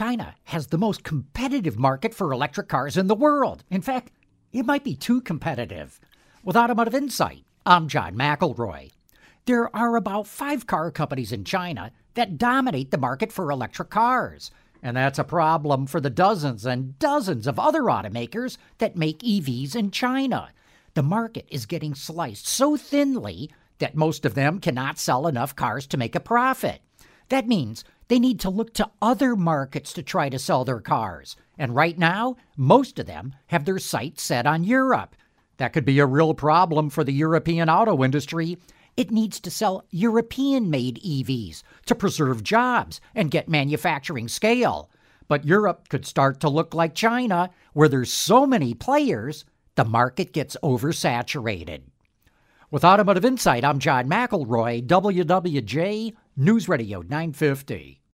China has the most competitive market for electric cars in the world. In fact, it might be too competitive. With Automotive Insight, I'm John McElroy. There are about five car companies in China that dominate the market for electric cars. And that's a problem for the dozens and dozens of other automakers that make EVs in China. The market is getting sliced so thinly that most of them cannot sell enough cars to make a profit. That means they need to look to other markets to try to sell their cars. And right now, most of them have their sights set on Europe. That could be a real problem for the European auto industry. It needs to sell European made EVs to preserve jobs and get manufacturing scale. But Europe could start to look like China, where there's so many players, the market gets oversaturated. With Automotive Insight, I'm John McElroy, WWJ News Radio 950.